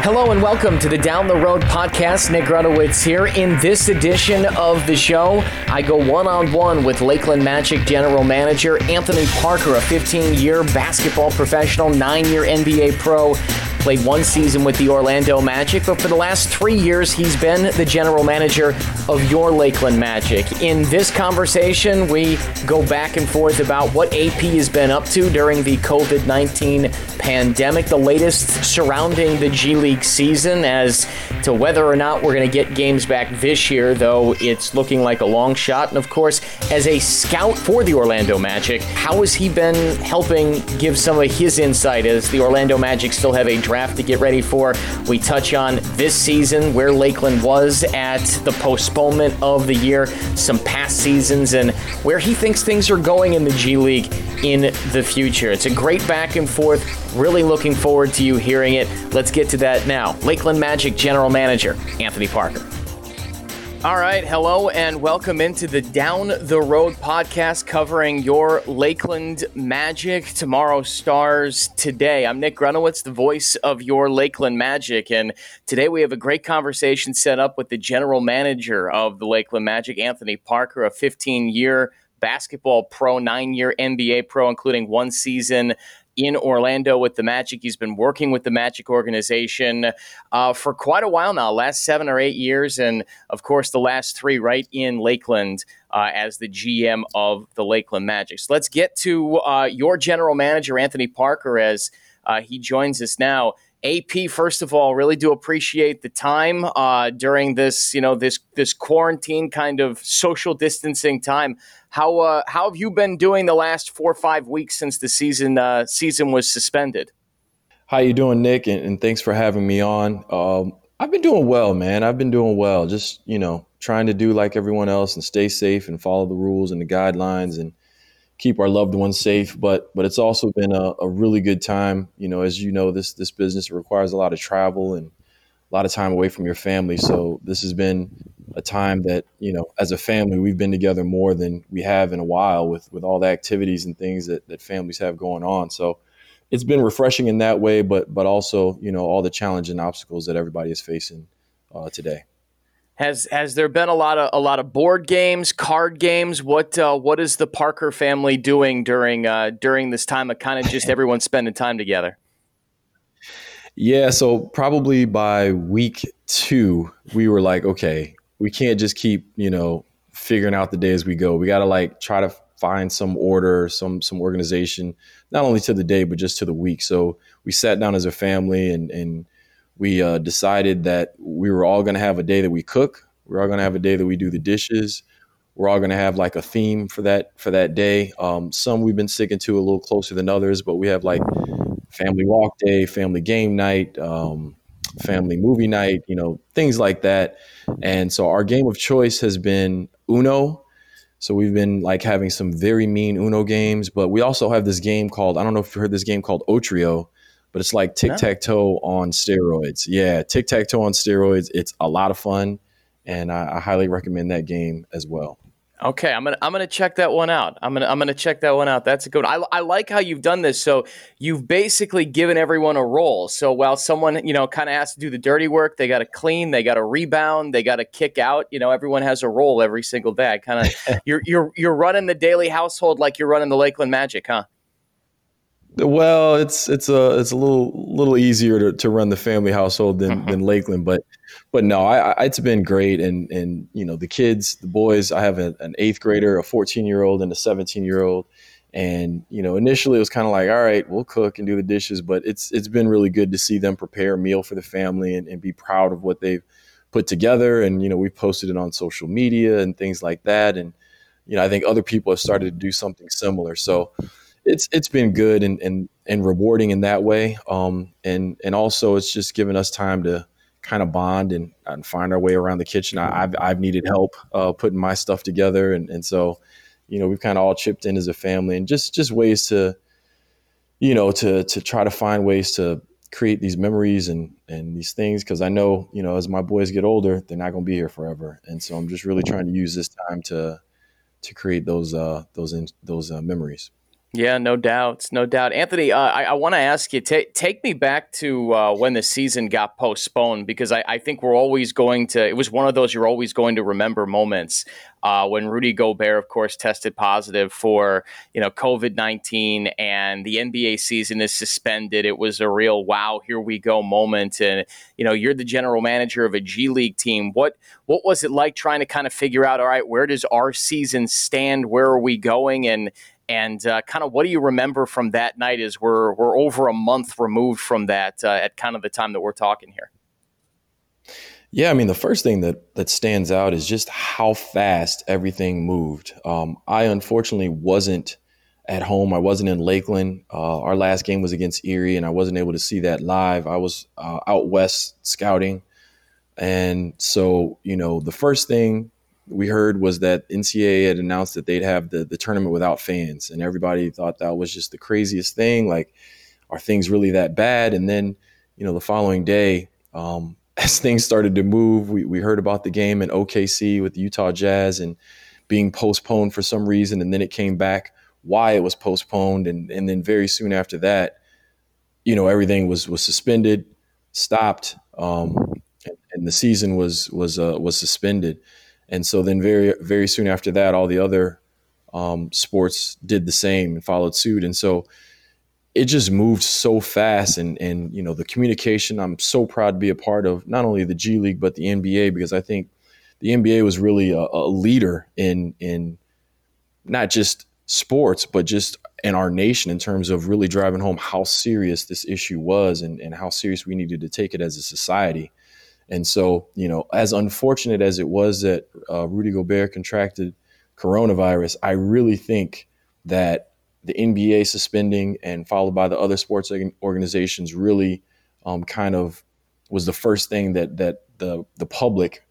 Hello and welcome to the Down the Road podcast. Nick Grunowitz here. In this edition of the show, I go one on one with Lakeland Magic general manager Anthony Parker, a 15 year basketball professional, nine year NBA pro played one season with the Orlando Magic, but for the last three years, he's been the general manager of your Lakeland Magic. In this conversation, we go back and forth about what AP has been up to during the COVID 19 pandemic, the latest surrounding the G League season, as to whether or not we're going to get games back this year, though it's looking like a long shot. And of course, as a scout for the Orlando Magic, how has he been helping give some of his insight as the Orlando Magic still have a draft to get ready for. We touch on this season, where Lakeland was at the postponement of the year, some past seasons, and where he thinks things are going in the G League in the future. It's a great back and forth. Really looking forward to you hearing it. Let's get to that now. Lakeland Magic General Manager, Anthony Parker. All right, hello and welcome into the Down the Road podcast covering your Lakeland Magic. Tomorrow stars today. I'm Nick Grunowitz, the voice of your Lakeland Magic, and today we have a great conversation set up with the general manager of the Lakeland Magic, Anthony Parker, a 15 year basketball pro, nine year NBA pro, including one season in Orlando with the Magic. He's been working with the Magic organization uh, for quite a while now, last seven or eight years, and of course the last three right in Lakeland uh, as the GM of the Lakeland Magic. So let's get to uh, your general manager, Anthony Parker, as uh, he joins us now. AP, first of all, really do appreciate the time uh, during this, you know, this this quarantine kind of social distancing time. How uh, how have you been doing the last four or five weeks since the season uh, season was suspended? How you doing, Nick? And, and thanks for having me on. Um, I've been doing well, man. I've been doing well. Just you know, trying to do like everyone else and stay safe and follow the rules and the guidelines and keep our loved ones safe. But but it's also been a, a, really good time. You know, as you know, this this business requires a lot of travel and a lot of time away from your family. So this has been a time that you know, as a family, we've been together more than we have in a while with with all the activities and things that that families have going on. So it's been refreshing in that way, but but also you know all the challenges and obstacles that everybody is facing uh, today. Has has there been a lot of a lot of board games, card games? What uh, what is the Parker family doing during uh, during this time of kind of just everyone spending time together? Yeah, so probably by week two, we were like, okay, we can't just keep you know figuring out the day as we go. We got to like try to find some order, some some organization, not only to the day but just to the week. So we sat down as a family and and we uh, decided that we were all going to have a day that we cook. We're all going to have a day that we do the dishes. We're all going to have like a theme for that for that day. Um, some we've been sticking to a little closer than others, but we have like family walk day, family game night, um, family movie night, you know, things like that. And so our game of choice has been Uno. So we've been like having some very mean Uno games, but we also have this game called I don't know if you heard this game called Otrio but it's like tic tac toe on steroids. Yeah, tic tac toe on steroids. It's a lot of fun, and I, I, highly recommend that game as well. Okay, I'm gonna I'm gonna check that one out. I'm gonna I'm gonna check that one out. That's a good. One. I I like how you've done this. So you've basically given everyone a role. So while someone you know kind of has to do the dirty work, they got to clean, they got to rebound, they got to kick out. You know, everyone has a role every single day. Kind of you're you're you're running the daily household like you're running the Lakeland Magic, huh? Well, it's it's a it's a little little easier to, to run the family household than uh-huh. than Lakeland, but but no, I, I, it's been great, and and you know the kids, the boys. I have a, an eighth grader, a fourteen year old, and a seventeen year old, and you know initially it was kind of like, all right, we'll cook and do the dishes, but it's it's been really good to see them prepare a meal for the family and, and be proud of what they've put together, and you know we've posted it on social media and things like that, and you know I think other people have started to do something similar, so it's it's been good and and and rewarding in that way. Um, and and also it's just given us time to kind of bond and, and find our way around the kitchen. I, have I've needed help uh, putting my stuff together, and and so you know we've kind of all chipped in as a family, and just just ways to you know to to try to find ways to create these memories and and these things because I know you know as my boys get older, they're not going to be here forever, and so I'm just really trying to use this time to to create those uh, those in, those uh, memories. Yeah, no doubt, no doubt. Anthony, uh, I, I want to ask you, t- take me back to uh, when the season got postponed because I, I, think we're always going to. It was one of those you're always going to remember moments uh, when Rudy Gobert, of course, tested positive for you know COVID nineteen, and the NBA season is suspended. It was a real wow, here we go moment, and you know you're the general manager of a G League team. What what was it like trying to kind of figure out? All right, where does our season stand? Where are we going? And and uh, kind of what do you remember from that night? As we're we're over a month removed from that uh, at kind of the time that we're talking here. Yeah, I mean the first thing that that stands out is just how fast everything moved. Um, I unfortunately wasn't at home. I wasn't in Lakeland. Uh, our last game was against Erie, and I wasn't able to see that live. I was uh, out west scouting, and so you know the first thing we heard was that NCAA had announced that they'd have the, the tournament without fans, and everybody thought that was just the craziest thing. Like, are things really that bad? And then, you know, the following day, um, as things started to move, we, we heard about the game in OKC with the Utah Jazz and being postponed for some reason, and then it came back why it was postponed, and and then very soon after that, you know, everything was was suspended, stopped, um, and, and the season was was uh, was suspended. And so then very very soon after that, all the other um, sports did the same and followed suit. And so it just moved so fast and and you know the communication I'm so proud to be a part of not only the G League but the NBA because I think the NBA was really a, a leader in in not just sports but just in our nation in terms of really driving home how serious this issue was and, and how serious we needed to take it as a society. And so, you know, as unfortunate as it was that uh, Rudy Gobert contracted coronavirus, I really think that the NBA suspending and followed by the other sports organizations really um, kind of was the first thing that that the the public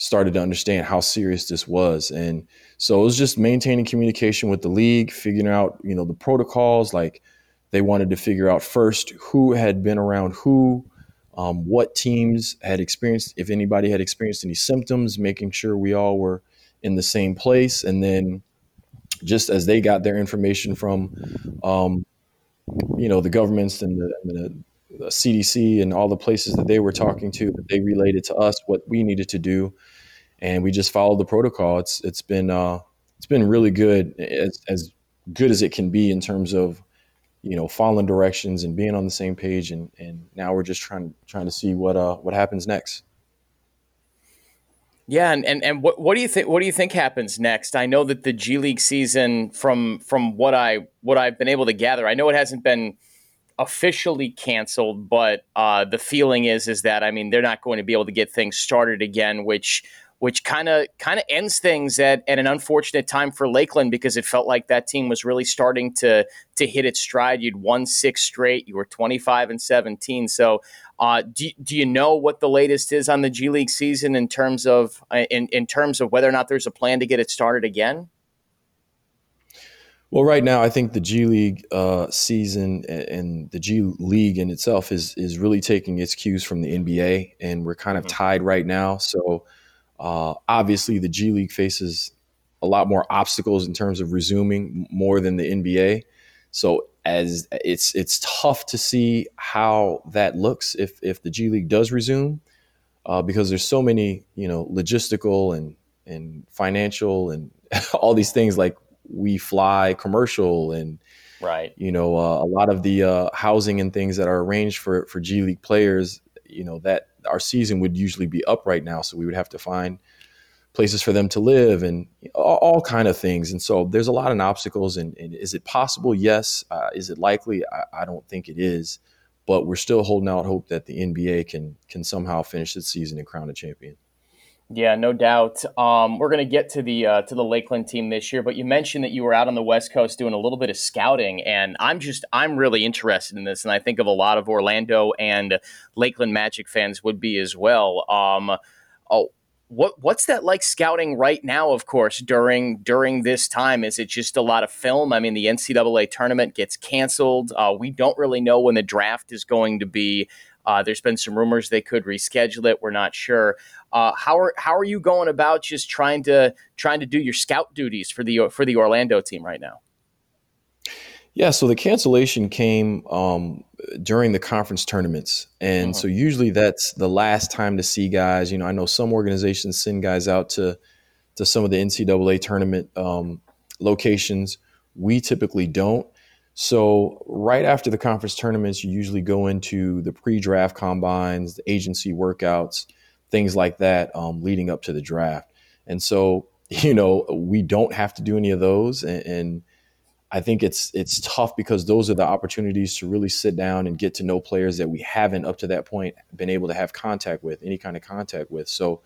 started to understand how serious this was. And so it was just maintaining communication with the league, figuring out, you know, the protocols. Like they wanted to figure out first who had been around who, um, what teams had experienced, if anybody had experienced any symptoms, making sure we all were in the same place. And then just as they got their information from, um, you know, the governments and the, and the, CDC and all the places that they were talking to, they related to us what we needed to do. And we just followed the protocol. It's, it's been, uh, it's been really good as, as good as it can be in terms of you know, following directions and being on the same page. And, and now we're just trying trying to see what uh what happens next. Yeah, and, and, and what, what do you think? What do you think happens next? I know that the G League season, from from what I what I've been able to gather, I know it hasn't been officially canceled, but uh, the feeling is is that I mean they're not going to be able to get things started again, which which kind of kind of ends things at, at an unfortunate time for Lakeland because it felt like that team was really starting to to hit its stride. You'd won six straight. You were 25 and 17. So, uh, do, do you know what the latest is on the G League season in terms of uh, in, in terms of whether or not there's a plan to get it started again? Well, right now, I think the G League uh, season and the G League in itself is is really taking its cues from the NBA, and we're kind of mm-hmm. tied right now. So uh, obviously, the G League faces a lot more obstacles in terms of resuming more than the NBA. So as it's it's tough to see how that looks if if the G League does resume, uh, because there's so many you know logistical and and financial and all these things like we fly commercial and right you know uh, a lot of the uh, housing and things that are arranged for for G League players you know that our season would usually be up right now, so we would have to find places for them to live and all, all kind of things. And so there's a lot of obstacles. And, and is it possible? Yes. Uh, is it likely? I, I, don't think it is. But we're still holding out hope that the NBA can can somehow finish its season and crown a champion. Yeah, no doubt. Um, we're going to get to the uh, to the Lakeland team this year, but you mentioned that you were out on the West Coast doing a little bit of scouting, and I'm just I'm really interested in this, and I think of a lot of Orlando and Lakeland Magic fans would be as well. Um, oh, what what's that like scouting right now? Of course, during during this time, is it just a lot of film? I mean, the NCAA tournament gets canceled. Uh, we don't really know when the draft is going to be. Uh, there's been some rumors they could reschedule it. We're not sure. Uh, how are how are you going about just trying to trying to do your scout duties for the for the Orlando team right now? Yeah, so the cancellation came um, during the conference tournaments, and uh-huh. so usually that's the last time to see guys. You know, I know some organizations send guys out to to some of the NCAA tournament um, locations. We typically don't. So right after the conference tournaments, you usually go into the pre-draft combines, the agency workouts, things like that, um, leading up to the draft. And so, you know, we don't have to do any of those, and, and I think it's it's tough because those are the opportunities to really sit down and get to know players that we haven't up to that point been able to have contact with, any kind of contact with. So,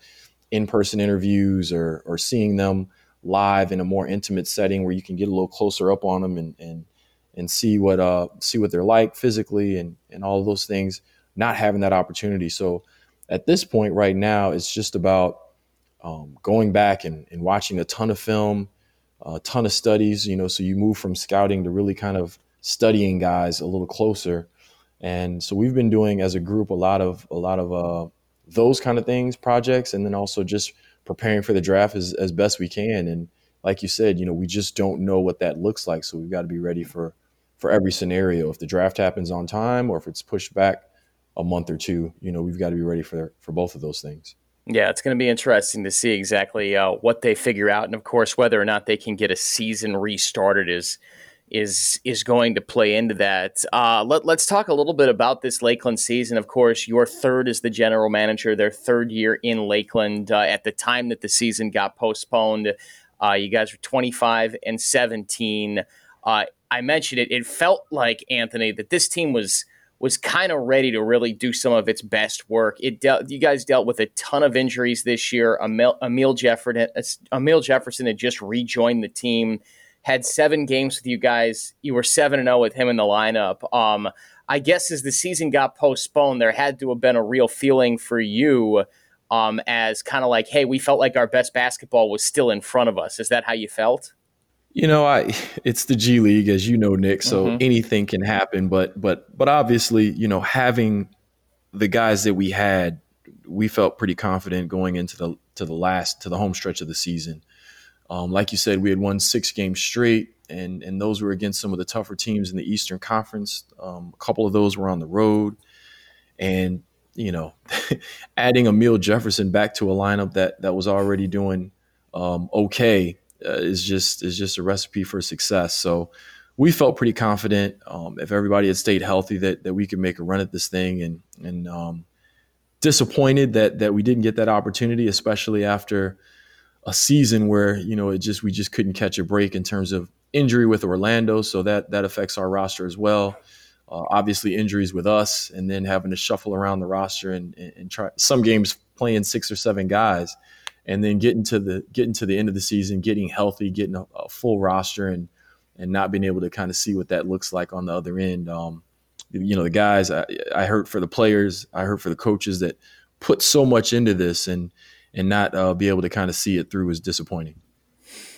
in-person interviews or or seeing them live in a more intimate setting where you can get a little closer up on them and and and see what uh see what they're like physically and and all of those things. Not having that opportunity, so at this point right now, it's just about um, going back and, and watching a ton of film a ton of studies, you know, so you move from scouting to really kind of studying guys a little closer. And so we've been doing as a group a lot of a lot of uh, those kind of things, projects, and then also just preparing for the draft as, as best we can. And like you said, you know, we just don't know what that looks like, so we've got to be ready for for every scenario. If the draft happens on time or if it's pushed back a month or two, you know, we've got to be ready for for both of those things. Yeah, it's going to be interesting to see exactly uh, what they figure out, and of course, whether or not they can get a season restarted is is is going to play into that. Uh, let, us talk a little bit about this Lakeland season. Of course, your third is the general manager, their third year in Lakeland. Uh, at the time that the season got postponed, uh, you guys were 25 and 17. Uh, I mentioned it. It felt like Anthony that this team was was kind of ready to really do some of its best work. It dealt, you guys dealt with a ton of injuries this year. Emil, Amile Jefferson, Amile Jefferson had just rejoined the team, had seven games with you guys. You were seven and zero oh with him in the lineup. Um, I guess as the season got postponed, there had to have been a real feeling for you um, as kind of like, hey, we felt like our best basketball was still in front of us. Is that how you felt? You know, I it's the G League, as you know, Nick. So mm-hmm. anything can happen. But but but obviously, you know, having the guys that we had, we felt pretty confident going into the to the last to the home stretch of the season. Um, like you said, we had won six games straight, and and those were against some of the tougher teams in the Eastern Conference. Um, a couple of those were on the road, and you know, adding Amile Jefferson back to a lineup that that was already doing um, okay uh, is just is just a recipe for success. So we felt pretty confident um, if everybody had stayed healthy that that we could make a run at this thing, and and um, disappointed that that we didn't get that opportunity, especially after a season where you know it just we just couldn't catch a break in terms of injury with Orlando, so that that affects our roster as well. Uh, obviously, injuries with us, and then having to shuffle around the roster and, and, and try some games playing six or seven guys and then getting to the getting to the end of the season, getting healthy, getting a, a full roster, and and not being able to kind of see what that looks like on the other end. Um, you know, the guys I, I hurt for the players, I hurt for the coaches that put so much into this, and and not uh, be able to kind of see it through is disappointing.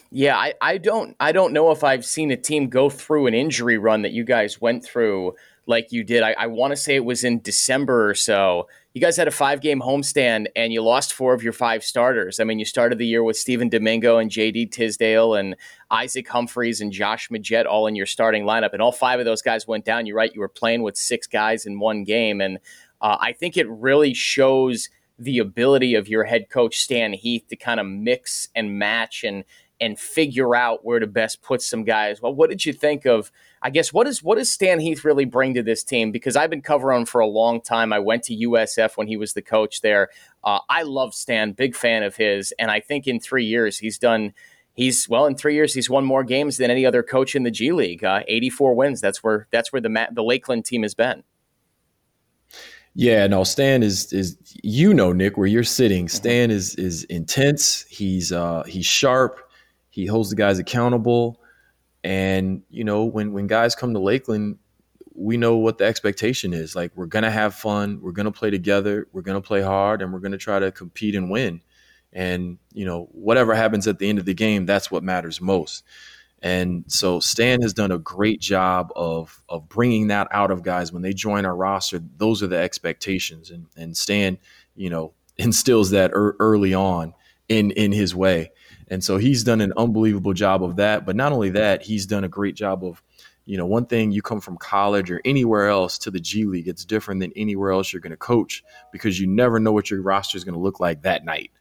Yeah, I, I don't I don't know if I've seen a team go through an injury run that you guys went through like you did. I, I want to say it was in December or so you guys had a five game homestand and you lost four of your five starters. I mean, you started the year with Stephen Domingo and JD Tisdale and Isaac Humphries and Josh Magette all in your starting lineup. And all five of those guys went down. You're right. You were playing with six guys in one game. And uh, I think it really shows the ability of your head coach, Stan Heath, to kind of mix and match and and figure out where to best put some guys. Well, what did you think of? I guess what is what does Stan Heath really bring to this team? Because I've been covering him for a long time. I went to USF when he was the coach there. Uh, I love Stan, big fan of his, and I think in three years he's done. He's well in three years. He's won more games than any other coach in the G League. Uh, Eighty-four wins. That's where that's where the the Lakeland team has been. Yeah, no, Stan is is you know Nick where you're sitting. Mm-hmm. Stan is is intense. He's uh he's sharp. He holds the guys accountable. And, you know, when, when guys come to Lakeland, we know what the expectation is. Like, we're going to have fun. We're going to play together. We're going to play hard and we're going to try to compete and win. And, you know, whatever happens at the end of the game, that's what matters most. And so Stan has done a great job of of bringing that out of guys when they join our roster. Those are the expectations, and and Stan, you know, instills that er- early on in in his way. And so he's done an unbelievable job of that. But not only that, he's done a great job of you know, one thing you come from college or anywhere else to the G League, it's different than anywhere else you're going to coach because you never know what your roster is going to look like that night.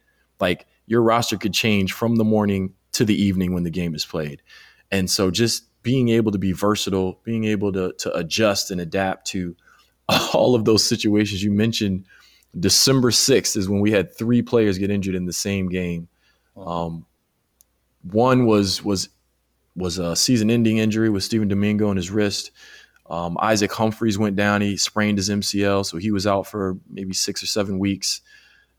Like your roster could change from the morning to the evening when the game is played. And so just being able to be versatile, being able to, to adjust and adapt to all of those situations you mentioned. December 6th is when we had three players get injured in the same game. Um, one was was was a season-ending injury with Stephen Domingo in his wrist. Um, Isaac Humphries went down; he sprained his MCL, so he was out for maybe six or seven weeks.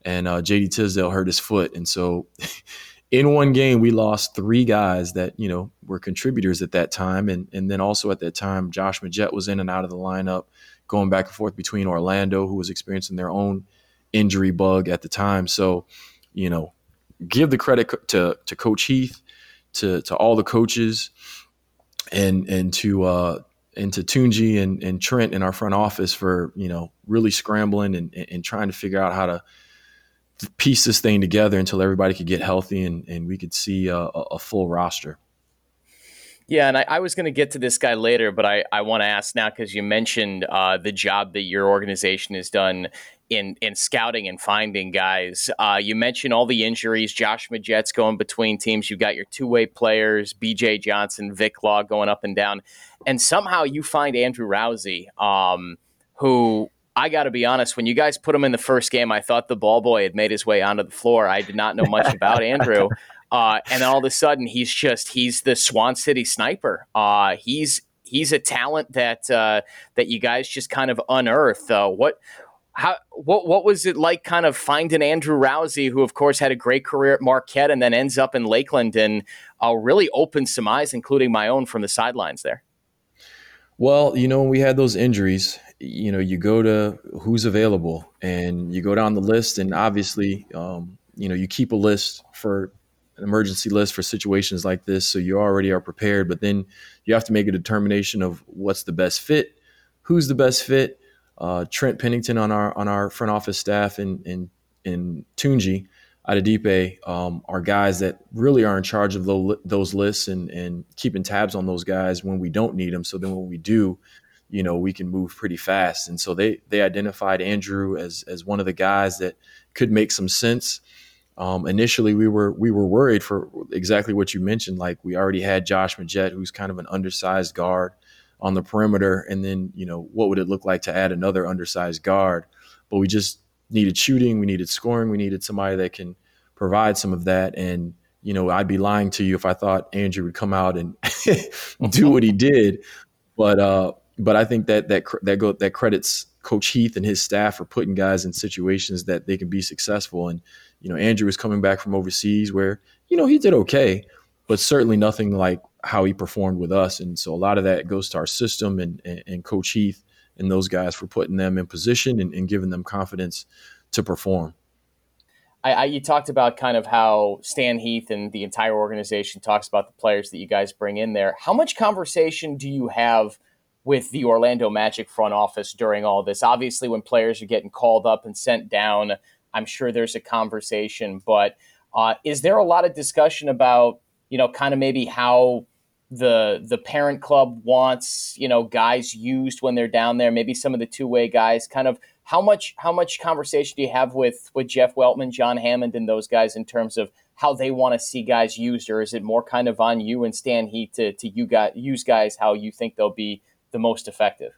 And uh, JD Tisdale hurt his foot, and so in one game we lost three guys that you know were contributors at that time, and and then also at that time Josh Magette was in and out of the lineup, going back and forth between Orlando, who was experiencing their own injury bug at the time. So, you know, give the credit to to Coach Heath to to all the coaches and and to uh, and to Tunji and, and Trent in our front office for you know really scrambling and, and trying to figure out how to piece this thing together until everybody could get healthy and, and we could see a, a full roster. Yeah, and I, I was going to get to this guy later, but I, I want to ask now because you mentioned uh, the job that your organization has done in in scouting and finding guys. Uh, you mentioned all the injuries. Josh Magette's going between teams. You've got your two way players, B.J. Johnson, Vic Law going up and down, and somehow you find Andrew Rowsey, um, who. I got to be honest. When you guys put him in the first game, I thought the ball boy had made his way onto the floor. I did not know much about Andrew, uh, and then all of a sudden, he's just he's the Swan City sniper. Uh, he's he's a talent that uh, that you guys just kind of unearth. Uh, what how what what was it like kind of finding Andrew Rowsey, who of course had a great career at Marquette and then ends up in Lakeland and uh, really opened some eyes, including my own from the sidelines there. Well, you know, when we had those injuries, you know, you go to who's available and you go down the list, and obviously, um, you know, you keep a list for an emergency list for situations like this, so you already are prepared. But then you have to make a determination of what's the best fit, who's the best fit uh, Trent Pennington on our on our front office staff and in in Tunji Adedipe um, are guys that really are in charge of those, those lists and and keeping tabs on those guys when we don't need them. So then when we do, you know, we can move pretty fast. And so they they identified Andrew as as one of the guys that could make some sense. Um, initially, we were we were worried for exactly what you mentioned. Like we already had Josh Magette, who's kind of an undersized guard on the perimeter, and then you know what would it look like to add another undersized guard? But we just needed shooting, we needed scoring, we needed somebody that can provide some of that. And you know, I'd be lying to you if I thought Andrew would come out and do what he did. But uh, but I think that that that go that credits Coach Heath and his staff for putting guys in situations that they can be successful. And you know, Andrew was coming back from overseas where you know he did okay, but certainly nothing like how he performed with us. And so a lot of that goes to our system and, and, and Coach Heath and those guys for putting them in position and, and giving them confidence to perform. I, I, you talked about kind of how Stan Heath and the entire organization talks about the players that you guys bring in there. How much conversation do you have with the Orlando Magic front office during all this? Obviously, when players are getting called up and sent down, I'm sure there's a conversation. But uh, is there a lot of discussion about, you know, kind of maybe how the the parent club wants you know guys used when they're down there maybe some of the two-way guys kind of how much how much conversation do you have with with jeff weltman john hammond and those guys in terms of how they want to see guys used or is it more kind of on you and stan heath to, to you guys use guys how you think they'll be the most effective?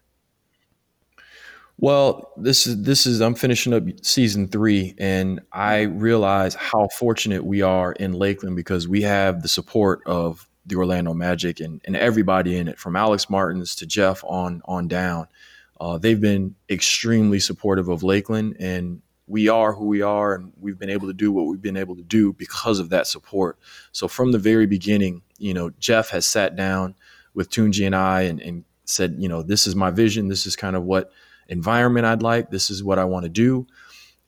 Well, this is this is I'm finishing up season three, and I realize how fortunate we are in Lakeland because we have the support of the Orlando Magic and, and everybody in it, from Alex Martins to Jeff on on down. Uh, they've been extremely supportive of Lakeland, and we are who we are, and we've been able to do what we've been able to do because of that support. So from the very beginning, you know, Jeff has sat down with Tunji and I and, and said, you know, this is my vision. This is kind of what environment I'd like. This is what I want to do.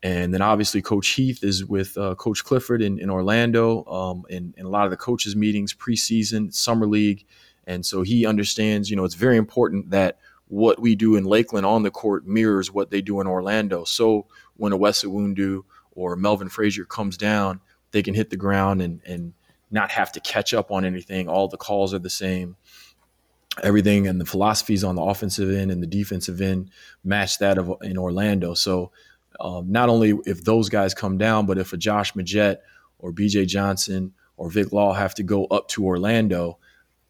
And then obviously Coach Heath is with uh, Coach Clifford in, in Orlando um, in, in, a lot of the coaches meetings preseason, summer league. And so he understands, you know, it's very important that what we do in Lakeland on the court mirrors what they do in Orlando. So when a Wes Iwundu or Melvin Frazier comes down, they can hit the ground and, and not have to catch up on anything. All the calls are the same. everything and the philosophies on the offensive end and the defensive end match that of in Orlando. So um, not only if those guys come down, but if a Josh Magette or BJ Johnson or Vic Law have to go up to Orlando,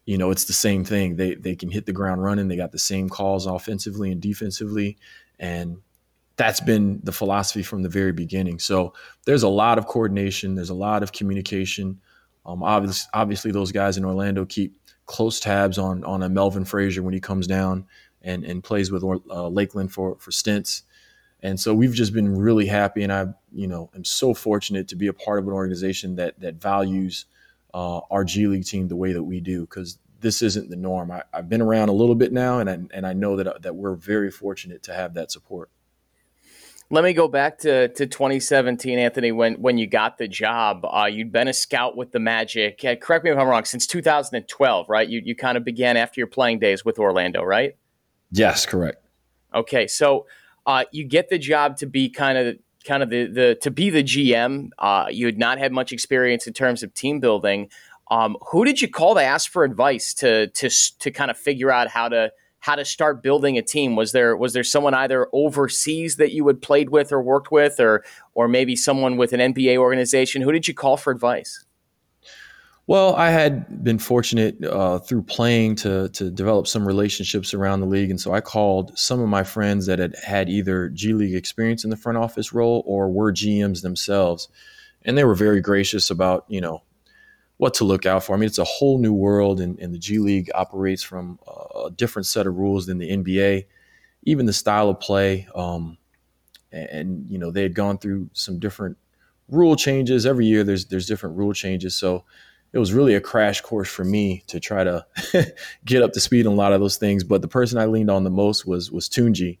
you know, it's the same thing. They they can hit the ground running. They got the same calls offensively and defensively, and that's been the philosophy from the very beginning. So there's a lot of coordination. There's a lot of communication. Um, obviously, obviously, those guys in Orlando keep close tabs on on a Melvin Frazier when he comes down and and plays with uh, Lakeland for for stints. And so we've just been really happy, and I, you know, am so fortunate to be a part of an organization that that values uh, our G League team the way that we do, because this isn't the norm. I, have been around a little bit now, and I, and I know that that we're very fortunate to have that support. Let me go back to, to 2017, Anthony, when, when you got the job. Uh, you'd been a scout with the Magic. Uh, correct me if I'm wrong, since 2012, right? You, you kind of began after your playing days with Orlando, right? Yes, correct. Okay, so uh, you get the job to be kind of kind of the, the to be the GM. Uh, you had not had much experience in terms of team building. Um, who did you call to ask for advice to to to kind of figure out how to how to start building a team? Was there was there someone either overseas that you had played with or worked with, or or maybe someone with an NBA organization? Who did you call for advice? Well, I had been fortunate uh, through playing to to develop some relationships around the league, and so I called some of my friends that had had either G League experience in the front office role or were GMs themselves, and they were very gracious about you know what to look out for. I mean, it's a whole new world, and, and the G League operates from a different set of rules than the NBA, even the style of play. Um, and, and, you know, they had gone through some different rule changes every year. There's there's different rule changes, so it was really a crash course for me to try to get up to speed on a lot of those things. But the person I leaned on the most was was Tunji,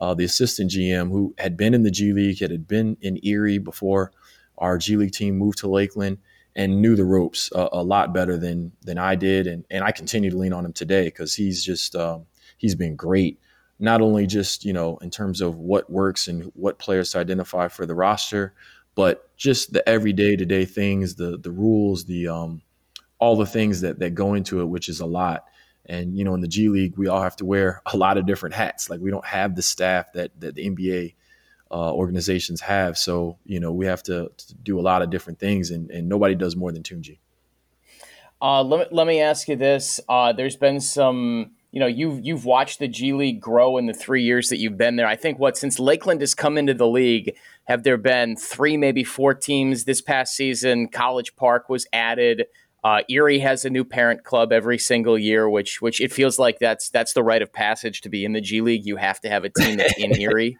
uh, the assistant GM, who had been in the G League, had, had been in Erie before our G League team moved to Lakeland and knew the ropes a, a, lot better than than I did, and and I continue to lean on him today because he's just um, he's been great. Not only just you know in terms of what works and what players to identify for the roster, but just the everyday to day things, the the rules, the um, all the things that that go into it, which is a lot. And you know, in the G League, we all have to wear a lot of different hats. Like we don't have the staff that that the NBA uh, organizations have. So you know we have to, to, do a lot of different things, and, and nobody does more than Tunji. Uh, let, me, let me ask you this: uh, There's been some, you know, you've you've watched the G League grow in the three years that you've been there. I think what since Lakeland has come into the league, have there been three, maybe four teams this past season? College Park was added. Uh, Erie has a new parent club every single year, which which it feels like that's that's the rite of passage to be in the G League. You have to have a team that's in Erie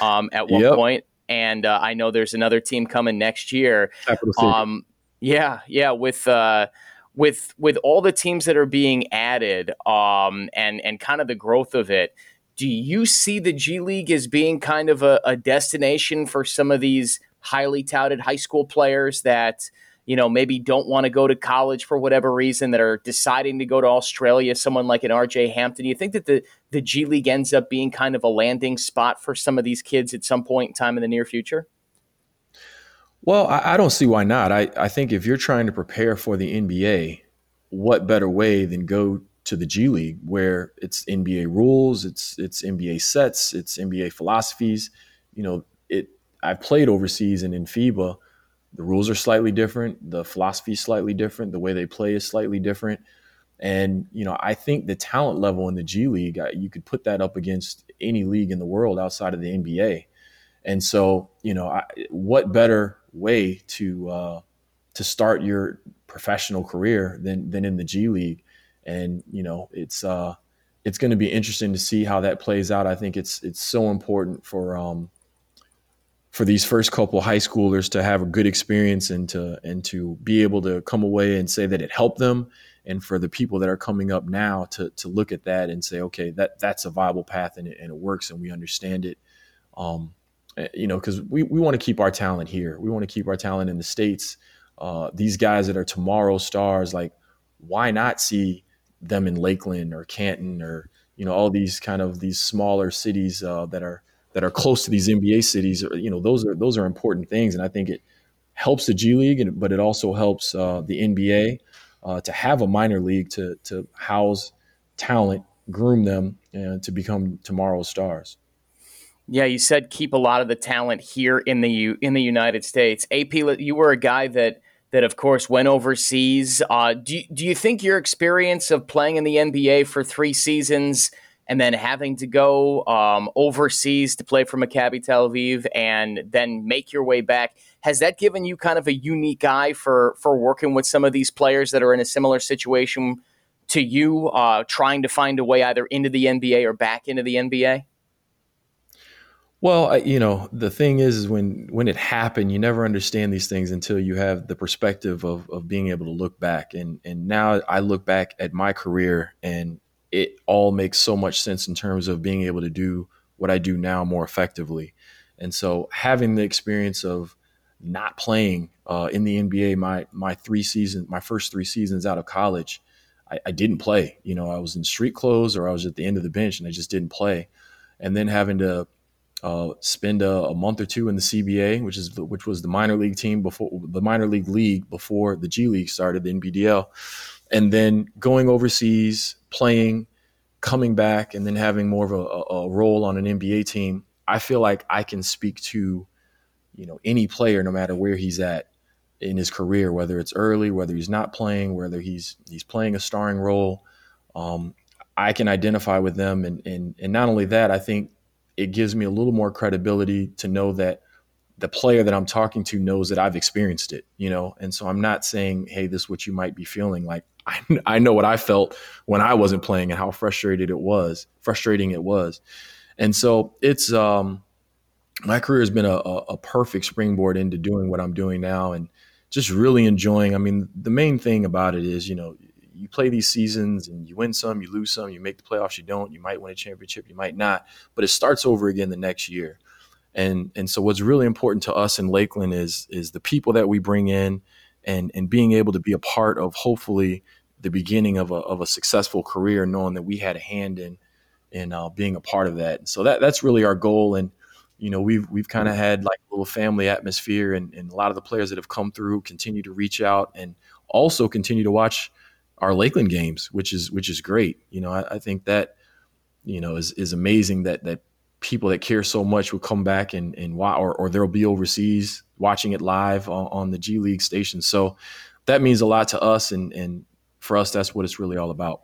um, at one yep. point. and uh, I know there's another team coming next year. Um, yeah, yeah, with uh, with with all the teams that are being added, um, and and kind of the growth of it. Do you see the G League as being kind of a, a destination for some of these highly touted high school players that? you know, maybe don't want to go to college for whatever reason that are deciding to go to Australia, someone like an RJ Hampton. Do you think that the, the G League ends up being kind of a landing spot for some of these kids at some point in time in the near future? Well, I, I don't see why not. I, I think if you're trying to prepare for the NBA, what better way than go to the G League where it's NBA rules, it's it's NBA sets, it's NBA philosophies. You know, it I played overseas and in FIBA the rules are slightly different, the philosophy is slightly different, the way they play is slightly different. And you know, I think the talent level in the G League, you could put that up against any league in the world outside of the NBA. And so, you know, I, what better way to uh, to start your professional career than than in the G League? And you know, it's uh, it's going to be interesting to see how that plays out. I think it's it's so important for um, for these first couple high schoolers to have a good experience and to and to be able to come away and say that it helped them. And for the people that are coming up now to to look at that and say okay that that's a viable path and it, and it works and we understand it. Um, eh, you know because we, we want to keep our talent here. We want to keep our talent in the states. Uh, these guys that are tomorrow stars like why not see them in lakeland or canton or you know all these kind of these smaller cities uh, that are that are close to these NBA cities, you know, those are those are important things, and I think it helps the G League, and, but it also helps uh, the NBA uh, to have a minor league to to house talent, groom them uh, to become tomorrow's stars. Yeah, you said keep a lot of the talent here in the U- in the United States. AP, you were a guy that that of course went overseas. Uh, do you, do you think your experience of playing in the NBA for three seasons and then having to go um, overseas to play for Maccabi Tel Aviv and then make your way back has that given you kind of a unique eye for for working with some of these players that are in a similar situation to you, uh, trying to find a way either into the NBA or back into the NBA? Well, I, you know, the thing is, is when when it happened, you never understand these things until you have the perspective of of being able to look back. And and now I look back at my career, and it all makes so much sense in terms of being able to do what I do now more effectively. And so, having the experience of not playing uh, in the NBA, my my three seasons, my first three seasons out of college, I, I didn't play. You know, I was in street clothes or I was at the end of the bench, and I just didn't play. And then having to uh, spend a, a, month or two in the CBA, which is which was the minor league team before the minor league league before the G League started, the NBDL, and then going overseas, playing, coming back, and then having more of a, a role on an NBA team. I feel like I can speak to, you know, any player, no matter where he's at in his career, whether it's early, whether he's not playing, whether he's he's playing a starring role. Um, I can identify with them, and and and not only that, I think it gives me a little more credibility to know that the player that I'm talking to knows that I've experienced it, you know? And so I'm not saying, hey, this is what you might be feeling. Like, I, I know what I felt when I wasn't playing and how frustrated it was, frustrating it was. And so it's, um, my career has been a, a perfect springboard into doing what I'm doing now and just really enjoying. I mean, the main thing about it is, you know, play these seasons and you win some, you lose some, you make the playoffs, you don't, you might win a championship, you might not, but it starts over again the next year. And and so what's really important to us in Lakeland is is the people that we bring in and and being able to be a part of hopefully the beginning of a of a successful career, knowing that we had a hand in in uh, being a part of that. So that that's really our goal. And you know we've we've kind of had like a little family atmosphere, and, and a lot of the players that have come through continue to reach out and also continue to watch our Lakeland games, which is which is great. You know, I, I think that you know is is amazing that that people that care so much will come back and and watch, or or they'll be overseas watching it live on, on the G League station. So that means a lot to us, and and for us, that's what it's really all about.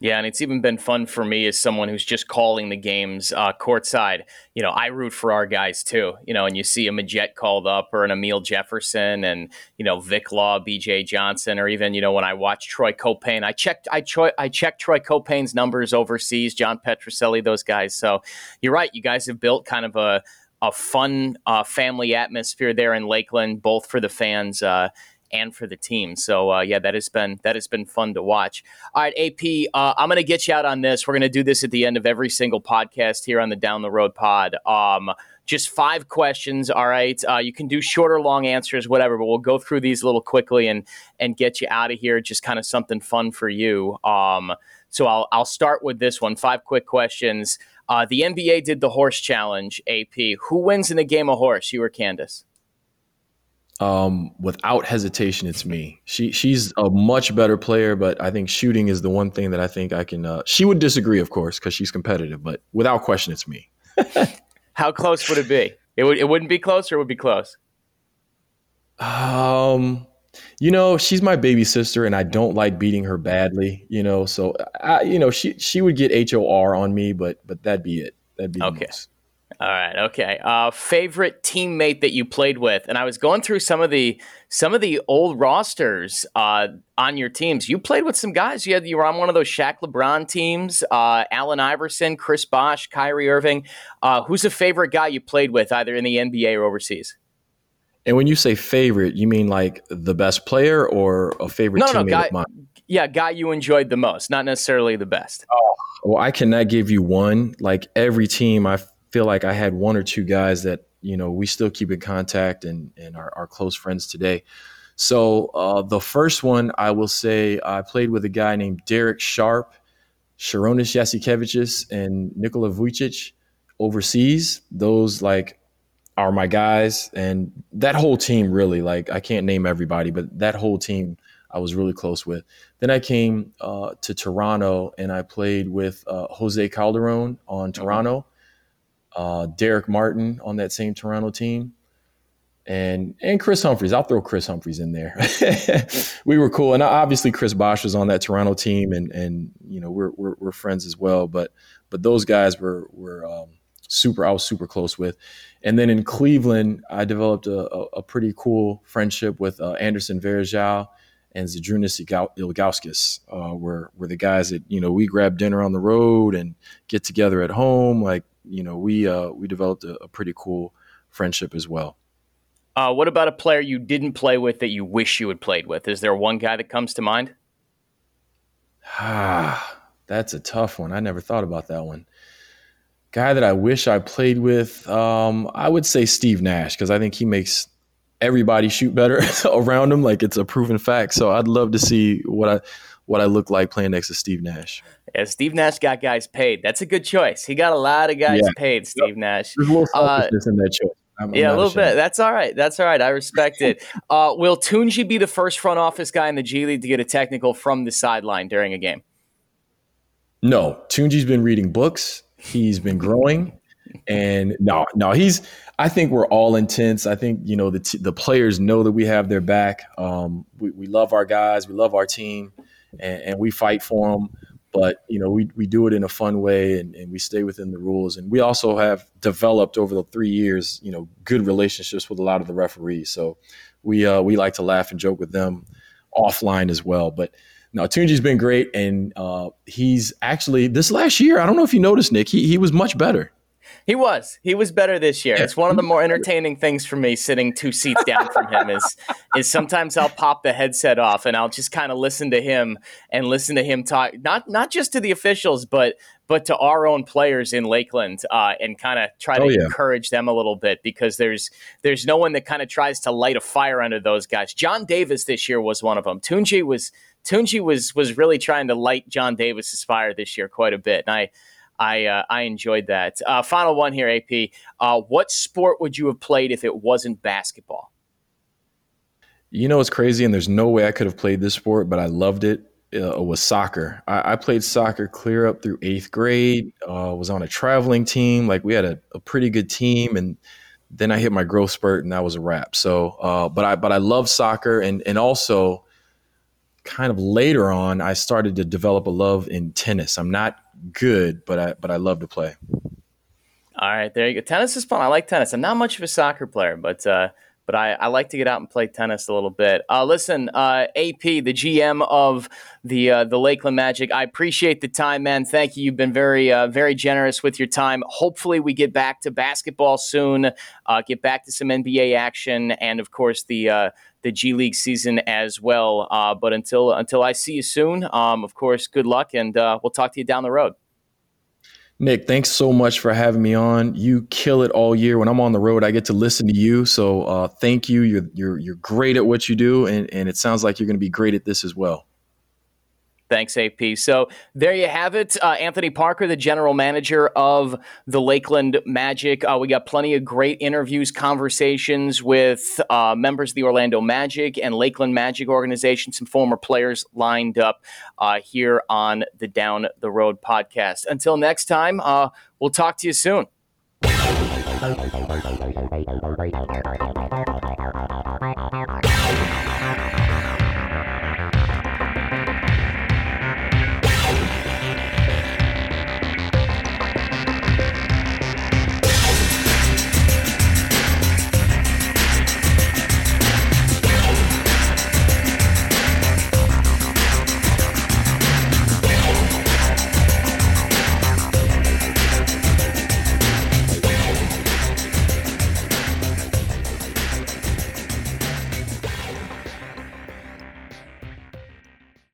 Yeah, and it's even been fun for me as someone who's just calling the games uh, courtside. You know, I root for our guys too. You know, and you see a Magette called up or an Amile Jefferson, and you know Vic Law, B.J. Johnson, or even you know when I watch Troy Caupain, I checked I, Troy, I checked Troy Caupain's numbers overseas, John Petrucelli, those guys. So you're right, you guys have built kind of a a fun uh, family atmosphere there in Lakeland, both for the fans uh, and for the team. So uh, yeah, that has been that has been fun to watch. All right, AP, uh, I'm going to get you out on this. We're going to do this at the end of every single podcast here on the Down the Road Pod. Um, just five questions. All right, uh, you can do shorter, long answers, whatever. But we'll go through these a little quickly and and get you out of here. Just kind of something fun for you. Um, so I'll I'll start with this one. Five quick questions. Uh, the NBA did the horse challenge. AP, who wins in a game of horse? You or Candace? Um, without hesitation, it's me. She she's a much better player, but I think shooting is the one thing that I think I can. Uh, she would disagree, of course, because she's competitive, but without question, it's me. How close would it be? It would it wouldn't be close, or it would be close. Um, you know, she's my baby sister, and I don't like beating her badly. You know, so I, you know, she she would get H O R on me, but but that'd be it. That'd be okay. All right. Okay. Uh, favorite teammate that you played with, and I was going through some of the some of the old rosters uh, on your teams. You played with some guys. You had you were on one of those Shaq LeBron teams. Uh, Allen Iverson, Chris Bosh, Kyrie Irving. Uh, who's a favorite guy you played with, either in the NBA or overseas? And when you say favorite, you mean like the best player or a favorite no, teammate no, guy, of mine? Yeah, guy you enjoyed the most, not necessarily the best. Oh, well, I cannot give you one. Like every team, I feel like I had one or two guys that you know we still keep in contact and and are, are close friends today. So uh, the first one I will say I played with a guy named Derrick Sharp, Šarūnas Jasikevičius, and Nikola Vujčić overseas. Those like are my guys, and that whole team really like I can't name everybody, but that whole team I was really close with. Then I came uh, to Toronto and I played with uh, Jose Calderon on mm-hmm. Toronto, uh, Darrick Martin on that same Toronto team, and and Kris Humphries. I'll throw Kris Humphries in there. we were cool, and obviously Chris Bosh was on that Toronto team, and and you know we're we're, we're friends as well. But but those guys were were um, super. I was super close with. And then in Cleveland, I developed a, a, a pretty cool friendship with uh, Anderson Varejao and Zydrunas Ilgauskas. Uh, were were the guys that you know we grab dinner on the road and get together at home. Like you know we uh, we developed a, a pretty cool friendship as well. Uh, what about a player you didn't play with that you wish you had played with? Is there one guy that comes to mind? Ah, that's a tough one. I never thought about that one guy that I wish I played with, um, I would say Steve Nash because I think he makes everybody shoot better around him. Like it's a proven fact. So I'd love to see what I what I look like playing next to Steve Nash. Yeah, Steve Nash got guys paid. That's a good choice. He got a lot of guys yeah. paid. Steve. Nash. There's a little uh, selfishness uh, in that choice. I'm, yeah, I'm a little ashamed. bit. That's all right. That's all right. I respect it. Uh, will Tunji be the first front office guy in the G League to get a technical from the sideline during a game? No, Tunji's been reading books. He's been growing, and no, no, he's. I think we're all intense. I think you know the t- the players know that we have their back. Um, we, we love our guys, we love our team, and, and, we fight for them. But you know, we we do it in a fun way, and, and we stay within the rules. And we also have developed over the three years, you know, good relationships with a lot of the referees. So we uh, we like to laugh and joke with them offline as well. But no, Tunji's been great, and uh, he's actually this last year. I don't know if you noticed, Nick. He he was much better. He was. He was better this year. It's one of the more entertaining things for me sitting two seats down from him is is sometimes I'll pop the headset off and I'll just kind of listen to him and listen to him talk not not just to the officials but but to our own players in Lakeland uh, and kind of try to oh, yeah. encourage them a little bit because there's there's no one that kind of tries to light a fire under those guys. John Davis this year was one of them. Tunji was Tunji was was really trying to light John Davis's fire this year quite a bit, and I I uh, I enjoyed that. Uh, final one here, AP. Uh, what sport would you have played if it wasn't basketball? You know, it's crazy, and there's no way I could have played this sport, but I loved it. Uh, was soccer. I, I, played soccer clear up through eighth grade. Uh, was on a traveling team. Like we had a, a, pretty good team, and then I hit my growth spurt, and that was a wrap. So, uh, but I but I love soccer, and and also kind of later on, I started to develop a love in tennis. I'm not good, but I but I love to play. All right, there you go. Tennis is fun. I like tennis. I'm not much of a soccer player, but uh, but I, I like to get out and play tennis a little bit. Uh, listen, uh, AP, the GM of the uh, the Lakeland Magic, I appreciate the time, man. Thank you. You've been very uh, very generous with your time. Hopefully, we get back to basketball soon. Uh, get back to some NBA action, and of course the uh, the G League season as well. but until until I see you soon, um, of course, good luck, and we'll talk to you down the road. Nick, thanks so much for having me on. You kill it all year. When I'm on the road, I get to listen to you. So uh, thank you. You're you're you're great at what you do, and, and it sounds like you're going to be great at this as well. Thanks, AP. So there you have it. Uh, Anthony Parker, the general manager of the Lakeland Magic. Uh, we got plenty of great interviews, conversations with uh, members of the Orlando Magic and Lakeland Magic organization, some former players lined up uh, here on the Down the Road podcast. Until next time, uh, we'll talk to you soon.